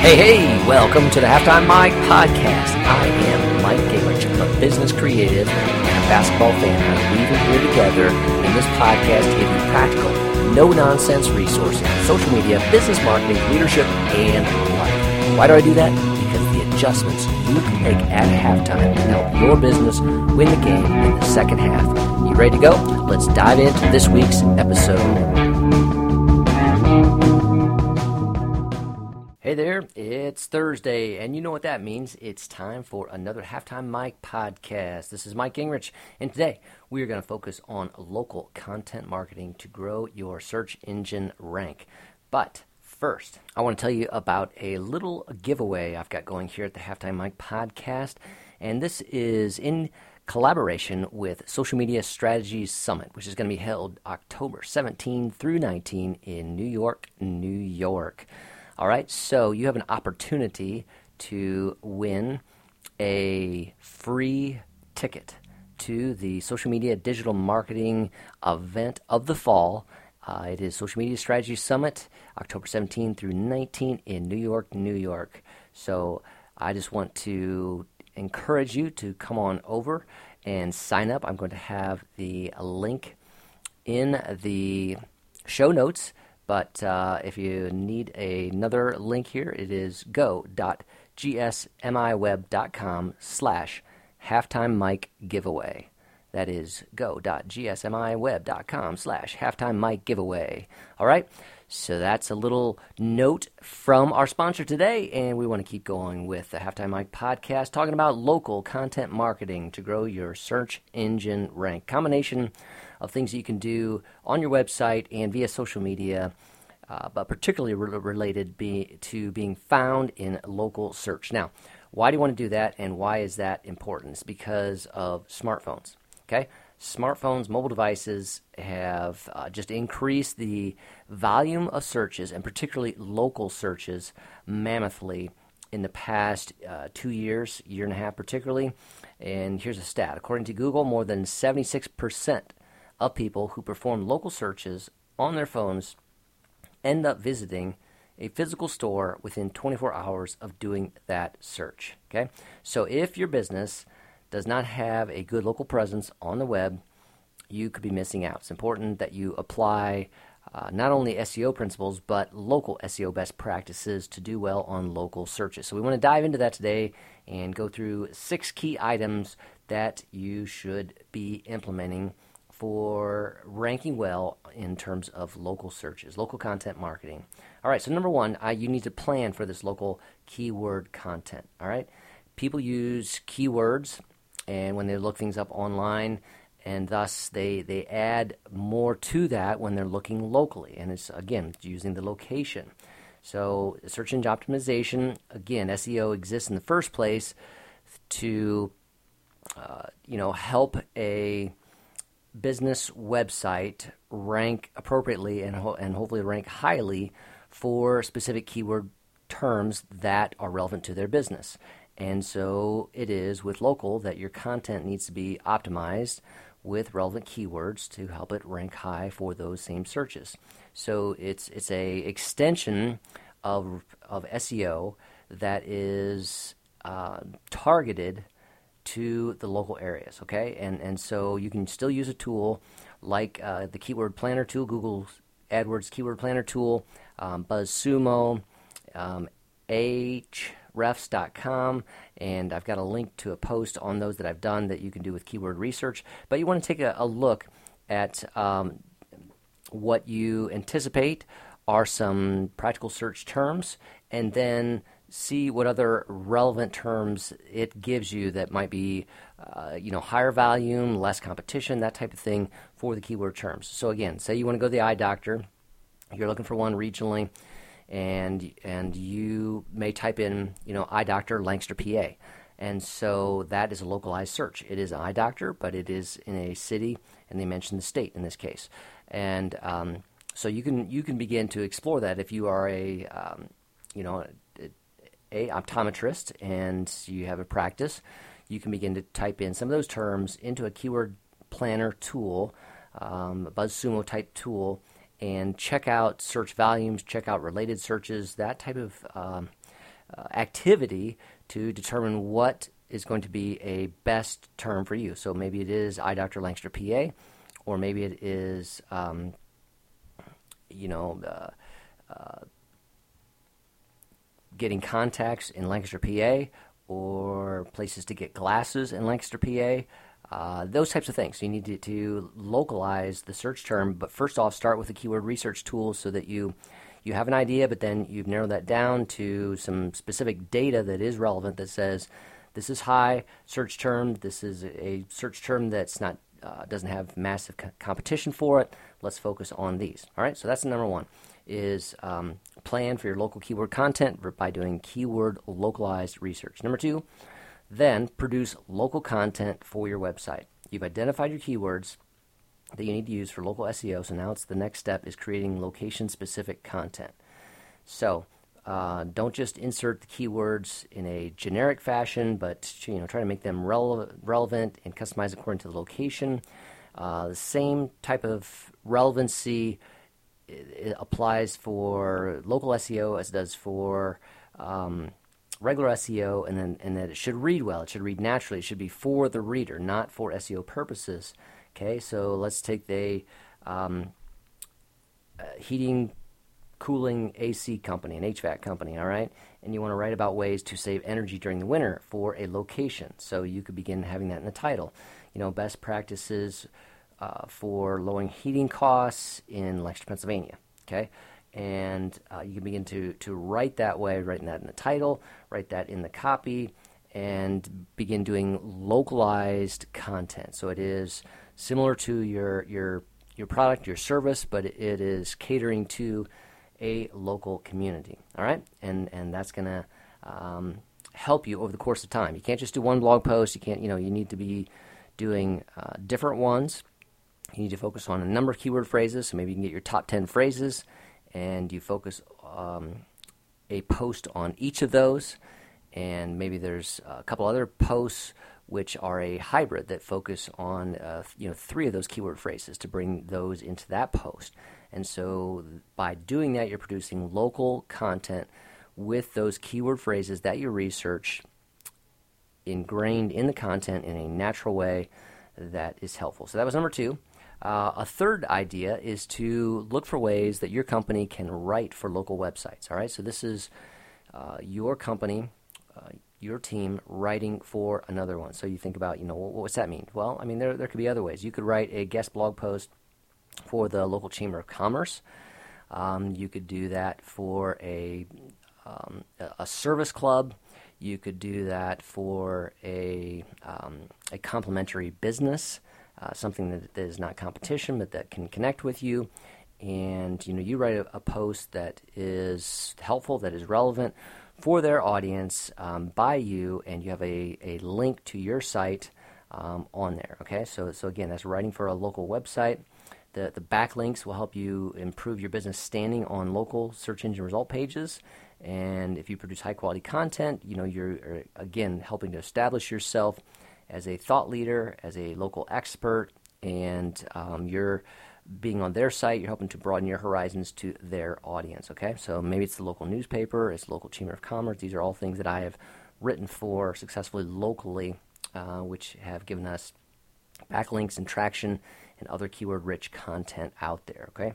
Hey, hey, welcome to the Halftime Mike podcast. I am Mike. I'm a business creative and a basketball fan. I'm here together in this podcast to give you practical, no nonsense resources on social media, business marketing, leadership, and life. Why do I do that? Because the adjustments you can make at halftime can help your business win the game in the second half. You ready to go? Let's dive into this week's episode. Hey there, it's Thursday, and you know what that means. It's time for another Halftime Mike podcast. This is Mike Gingerich, and today we are going to focus on local content marketing to grow your search engine rank. But first, I want to tell you about a little giveaway I've got going here at the Halftime Mike podcast, and this is in collaboration with Social Media Strategies Summit, which is going to be held October 17 through 19 in New York, New York. All right, so you have an opportunity to win a free ticket to the social media digital marketing event of the fall. Uh, it is Social Media Strategy Summit, October 17 through 19 in New York, New York. So I just want to encourage you to come on over and sign up. I'm going to have the link in the show notes but uh, if you need another link here, it is go.gsmiweb.com slash halftime mic giveaway. That is go.gsmiweb.com slash halftime mic giveaway. All right? So that's a little note from our sponsor today, and we want to keep going with the Halftime Mike podcast, talking about local content marketing to grow your search engine rank. Combination of things that you can do on your website and via social media. Uh, but particularly re- related be, to being found in local search. Now, why do you want to do that, and why is that important? It's because of smartphones. Okay, smartphones, mobile devices have uh, just increased the volume of searches, and particularly local searches, mammothly in the past uh, two years, year and a half particularly. And here's a stat according to Google, more than 76% of people who perform local searches on their phones end up visiting a physical store within 24 hours of doing that search. Okay? So if your business does not have a good local presence on the web, you could be missing out. It's important that you apply uh, not only SEO principles, but local SEO best practices to do well on local searches. So we want to dive into that today and go through six key items that you should be implementing for ranking well in terms of local searches, local content marketing. All right, so number one, uh, you need to plan for this local keyword content. All right, people use keywords, and when they look things up online, and thus they they add more to that when they're looking locally, and it's again using the location. So search engine optimization, again, SEO exists in the first place to uh, you know help a business website rank appropriately and, ho- and hopefully rank highly for specific keyword terms that are relevant to their business. And so it is with local that your content needs to be optimized with relevant keywords to help it rank high for those same searches. So it's it's a extension of of SEO that is uh, targeted to the local areas, okay? And, and so you can still use a tool like uh, the Keyword Planner tool, Google AdWords Keyword Planner tool, um, BuzzSumo, um, Ahrefs.com, and I've got a link to a post on those that I've done that you can do with keyword research. But you want to take a, a look at um, what you anticipate are some practical search terms, and then see what other relevant terms it gives you that might be, uh, you know, higher volume, less competition, that type of thing for the keyword terms. So again, say you want to go to the eye doctor, you're looking for one regionally, and and you may type in, you know, eye doctor Lancaster, PA, and so that is a localized search. It is eye doctor, but it is in a city, and they mention the state in this case, and um, so you can you can begin to explore that if you are a um, you know a optometrist and you have a practice, you can begin to type in some of those terms into a keyword planner tool, um, a BuzzSumo type tool, and check out search volumes, check out related searches, that type of um, uh, activity to determine what is going to be a best term for you. So maybe it is eye doctor Lancaster, PA, or maybe it is, um, you know, uh, uh, getting contacts in Lancaster, PA, or places to get glasses in Lancaster, PA. Uh, those types of things. So you need to, to, localize the search term, but first off, start with the keyword research tools so that you you have an idea, but then you've narrowed that down to some specific data that is relevant that says this is high search term. This is a search term that's not uh, doesn't have massive co- competition for it. Let's focus on these. All right. So that's number one is um, plan for your local keyword content by doing keyword localized research. Number two, then produce local content for your website. You've identified your keywords that you need to use for local SEO. So now it's the next step is creating location specific content. So uh, don't just insert the keywords in a generic fashion, but you know try to make them rele- relevant and customize according to the location. Uh, the same type of relevancy applies for local SEO as it does for um, regular SEO, and then and that it should read well. It should read naturally. It should be for the reader, not for SEO purposes. Okay, so let's take the um, uh, heating, cooling AC company, an HVAC company, all right? And you want to write about ways to save energy during the winter for a location. So you could begin having that in the title. You know, best practices uh, for lowering heating costs in Lancaster, Pennsylvania. Okay, and uh, you can begin to to write that way, writing that in the title, write that in the copy, and begin doing localized content. So it is similar to your your your product, your service, but it is catering to a local community. All right, and and that's gonna um, help you over the course of time. You can't just do one blog post. You can't, you know, you need to be doing uh, different ones. You need to focus on a number of keyword phrases. So maybe you can get your top ten phrases, and you focus um, a post on each of those. And maybe there's a couple other posts which are a hybrid that focus on uh, you know three of those keyword phrases to bring those into that post. And so by doing that, you're producing local content with those keyword phrases that you research ingrained in the content in a natural way that is helpful. So that was number two. Uh, a third idea is to look for ways that your company can write for local websites. All right, so this is uh, your company, uh, your team writing for another one. So you think about, you know, what, what's that mean? Well, I mean, there, there could be other ways. You could write a guest blog post for the local Chamber of Commerce. Um, you could do that for a, um, a service club. You could do that for a, um, a complementary business, uh, something that, that is not competition but that can connect with you. And you know, you write a, a post that is helpful, that is relevant for their audience um, by you, and you have a, a link to your site um, on there. Okay, so so again, that's writing for a local website. The the backlinks will help you improve your business standing on local search engine result pages. And if you produce high quality content, you know you're uh, again helping to establish yourself as a thought leader, as a local expert, and um, you're being on their site, you're helping to broaden your horizons to their audience. Okay, so maybe it's the local newspaper, it's local chamber of commerce. These are all things that I have written for successfully locally, uh, which have given us backlinks and traction and other keyword-rich content out there. Okay.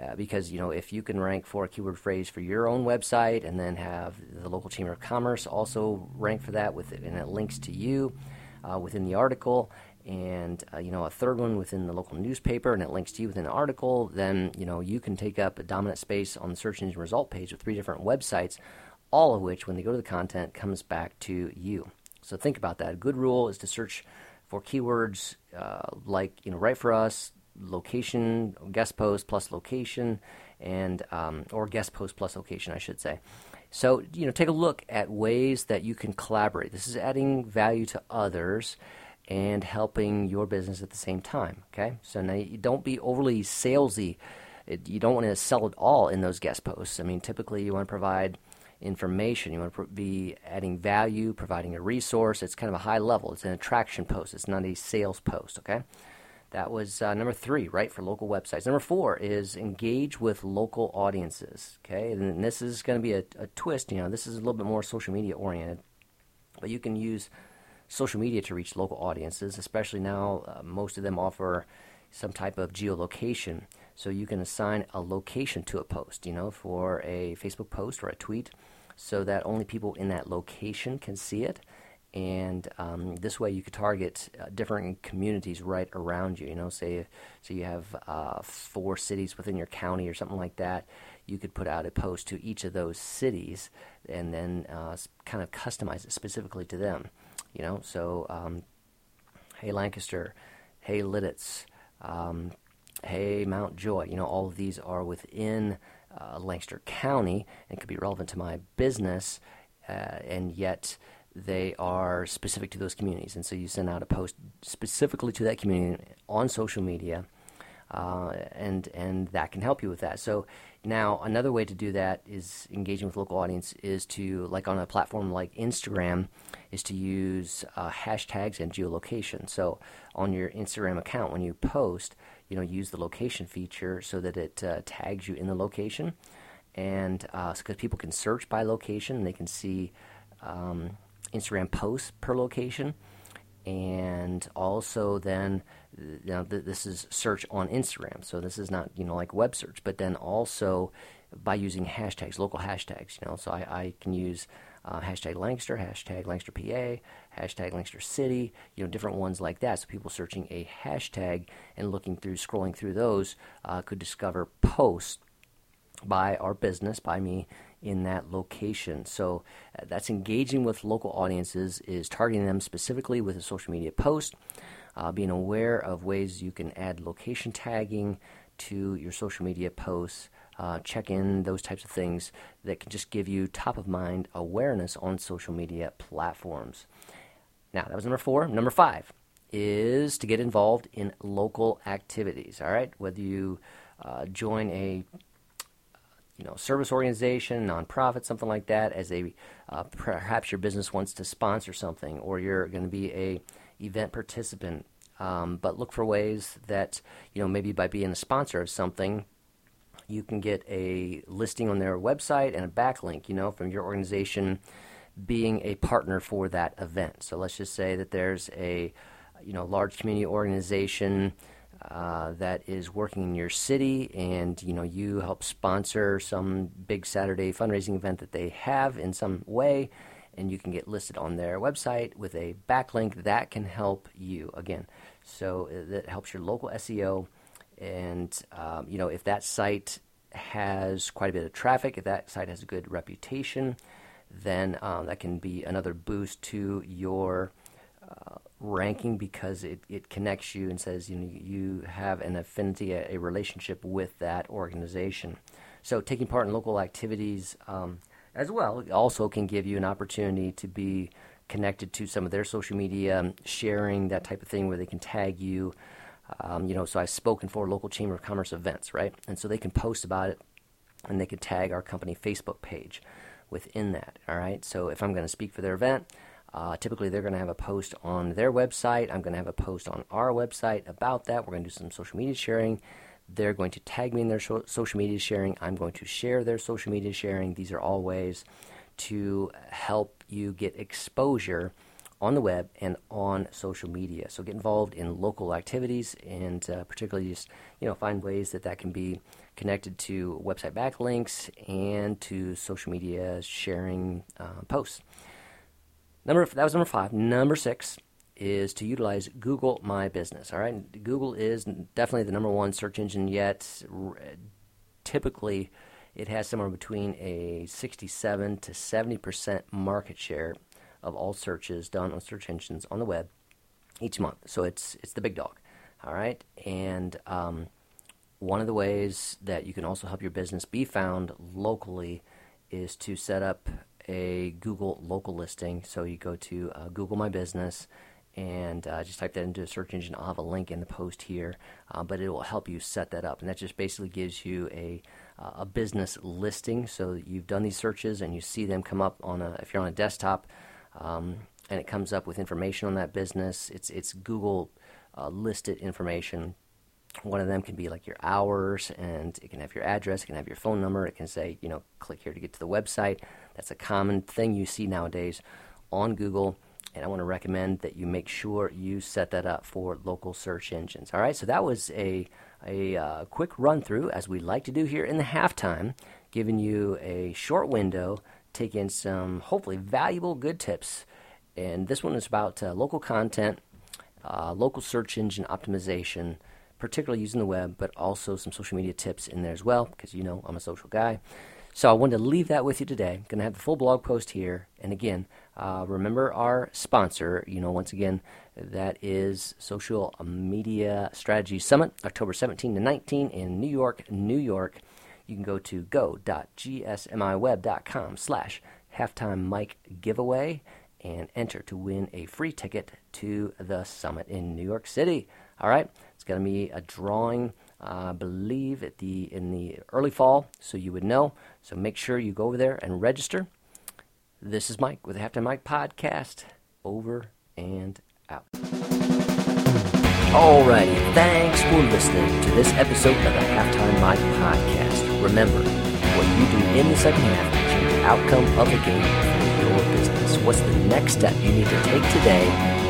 Uh, because you know if you can rank for a keyword phrase for your own website and then have the local chamber of commerce also rank for that with it and it links to you uh, within the article. And uh, you know a third one within the local newspaper and it links to you within the article then you know you can take up a dominant space on the search engine result page with three different websites all of which when they go to the content comes back to you. So think about that. A good rule is to search for keywords uh, like you know write for us location guest post plus location and um, or guest post plus location i should say so you know take a look at ways that you can collaborate this is adding value to others and helping your business at the same time. Okay, so now you don't be overly salesy. It, you don't want to sell it all in those guest posts. I mean, typically you want to provide information. You want to be adding value, providing a resource. It's kind of a high level. It's an attraction post. It's not a sales post. Okay. That was uh, number three, right, for local websites. Number four is engage with local audiences. Okay, and this is going to be a, a twist. You know, this is a little bit more social media oriented, but you can use social media to reach local audiences, especially now. Uh, most of them offer some type of geolocation. So you can assign a location to a post, you know, for a Facebook post or a tweet, so that only people in that location can see it. And um, this way, you could target uh, different communities right around you. You know, say so you have uh, four cities within your county or something like that. You could put out a post to each of those cities, and then uh, kind of customize it specifically to them. You know, so um, hey Lancaster, hey Lititz, um, hey, Mount Joy. You know, all of these are within uh, Lancaster County and could be relevant to my business, uh, and yet they are specific to those communities. And so you send out a post specifically to that community on social media. Uh, and and that can help you with that. So now another way to do that is engaging with local audience is to like on a platform like Instagram is to use uh, hashtags and geolocation. So on your Instagram account when you post, you know use the location feature so that it uh, tags you in the location, and because uh, people can search by location, they can see um, Instagram posts per location and also then know, th- this is search on Instagram. So this is not you know like web search, but then also by using hashtags, local hashtags. You know, so I, I can use uh, hashtag Lancaster, hashtag Lancaster PA, hashtag Lancaster City. You know, different ones like that. So people searching a hashtag and looking through, scrolling through those uh, could discover posts by our business, by me in that location. So uh, that's engaging with local audiences, is targeting them specifically with a social media post, uh, being aware of ways you can add location tagging to your social media posts. Uh, check in those types of things that can just give you top of mind awareness on social media platforms. Now, that was number four. Number five is to get involved in local activities. All right, whether you uh, join a you know, service organization, nonprofit, something like that, as a uh, perhaps your business wants to sponsor something, or you're going to be a event participant. Um, but look for ways that you know maybe by being a sponsor of something, you can get a listing on their website and a backlink. You know, from your organization being a partner for that event. So let's just say that there's a you know large community organization uh, that is working in your city and you know you help sponsor some big Saturday fundraising event that they have in some way and you can get listed on their website with a backlink that can help you. Again so uh, that helps your local SEO and um, you know if that site has quite a bit of traffic if that site has a good reputation then um, that can be another boost to your ranking because it, it connects you and says you know, you have an affinity, a, a relationship with that organization. So taking part in local activities um, as well also can give you an opportunity to be connected to some of their social media, um, sharing that type of thing where they can tag you. Um, you know, so I've spoken for local chamber of commerce events, right? And so they can post about it, and they can tag our company Facebook page within that. All right. So if I'm going to speak for their event, uh, typically, they're going to have a post on their website. I'm going to have a post on our website about that. We're going to do some social media sharing. They're going to tag me in their social media sharing. I'm going to share their social media sharing. These are all ways to help you get exposure on the web and on social media. So get involved in local activities and uh, particularly just you know find ways that that can be connected to website backlinks and to social media sharing uh, posts. Number that was number five. Number six is to utilize Google My Business. All right, Google is definitely the number one search engine yet. Typically, it has somewhere between a 67 to 70 percent market share of all searches done on search engines on the web each month. So it's it's the big dog. All right, and um, one of the ways that you can also help your business be found locally is to set up a Google local listing. So you go to uh, Google My Business and uh, just type that into a search engine. I'll have a link in the post here, uh, but it will help you set that up. And that just basically gives you a, uh, a business listing. So you've done these searches and you see them come up on a, if you're on a desktop, um, and it comes up with information on that business. It's, it's Google uh, listed information. One of them can be like your hours, and it can have your address, it can have your phone number, it can say, you know, click here to get to the website. That's a common thing you see nowadays on Google and I want to recommend that you make sure you set that up for local search engines. All right, so that was a a uh, quick run through, as we like to do here in the halftime, giving you a short window, taking some hopefully valuable, good tips. And this one is about uh, local content, uh, local search engine optimization, particularly using the web, but also some social media tips in there as well, because you know I'm a social guy. So I wanted to leave that with you today. I'm going to have the full blog post here. And again, uh, remember our sponsor. You know, once again, that is Social Media Strategy Summit, October 17 to 19 in New York, New York. You can go to go.gsmiweb.com slash halftime mic giveaway and enter to win a free ticket to the summit in New York City. All right, it's going to be a drawing I believe at the in the early fall, so you would know. So make sure you go over there and register. This is Mike with the Halftime Mike podcast. Over and out. Alrighty, thanks for listening to this episode of the Halftime Mike podcast. Remember, what you do in the second half can change the outcome of the game for your business. What's the next step you need to take today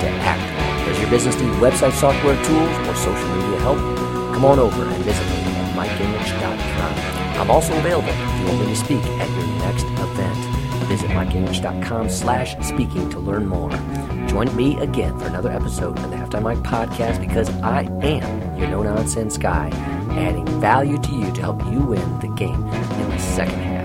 to act? Does your business need website software tools or social media help? Come on over and visit me at mikegingerich.com. I'm also available if you want me to speak at your next event. Visit mikegingerich.com slash speaking to learn more. Join me again for another episode of the Halftime Mike podcast because I am your no-nonsense guy, adding value to you to help you win the game in the second half.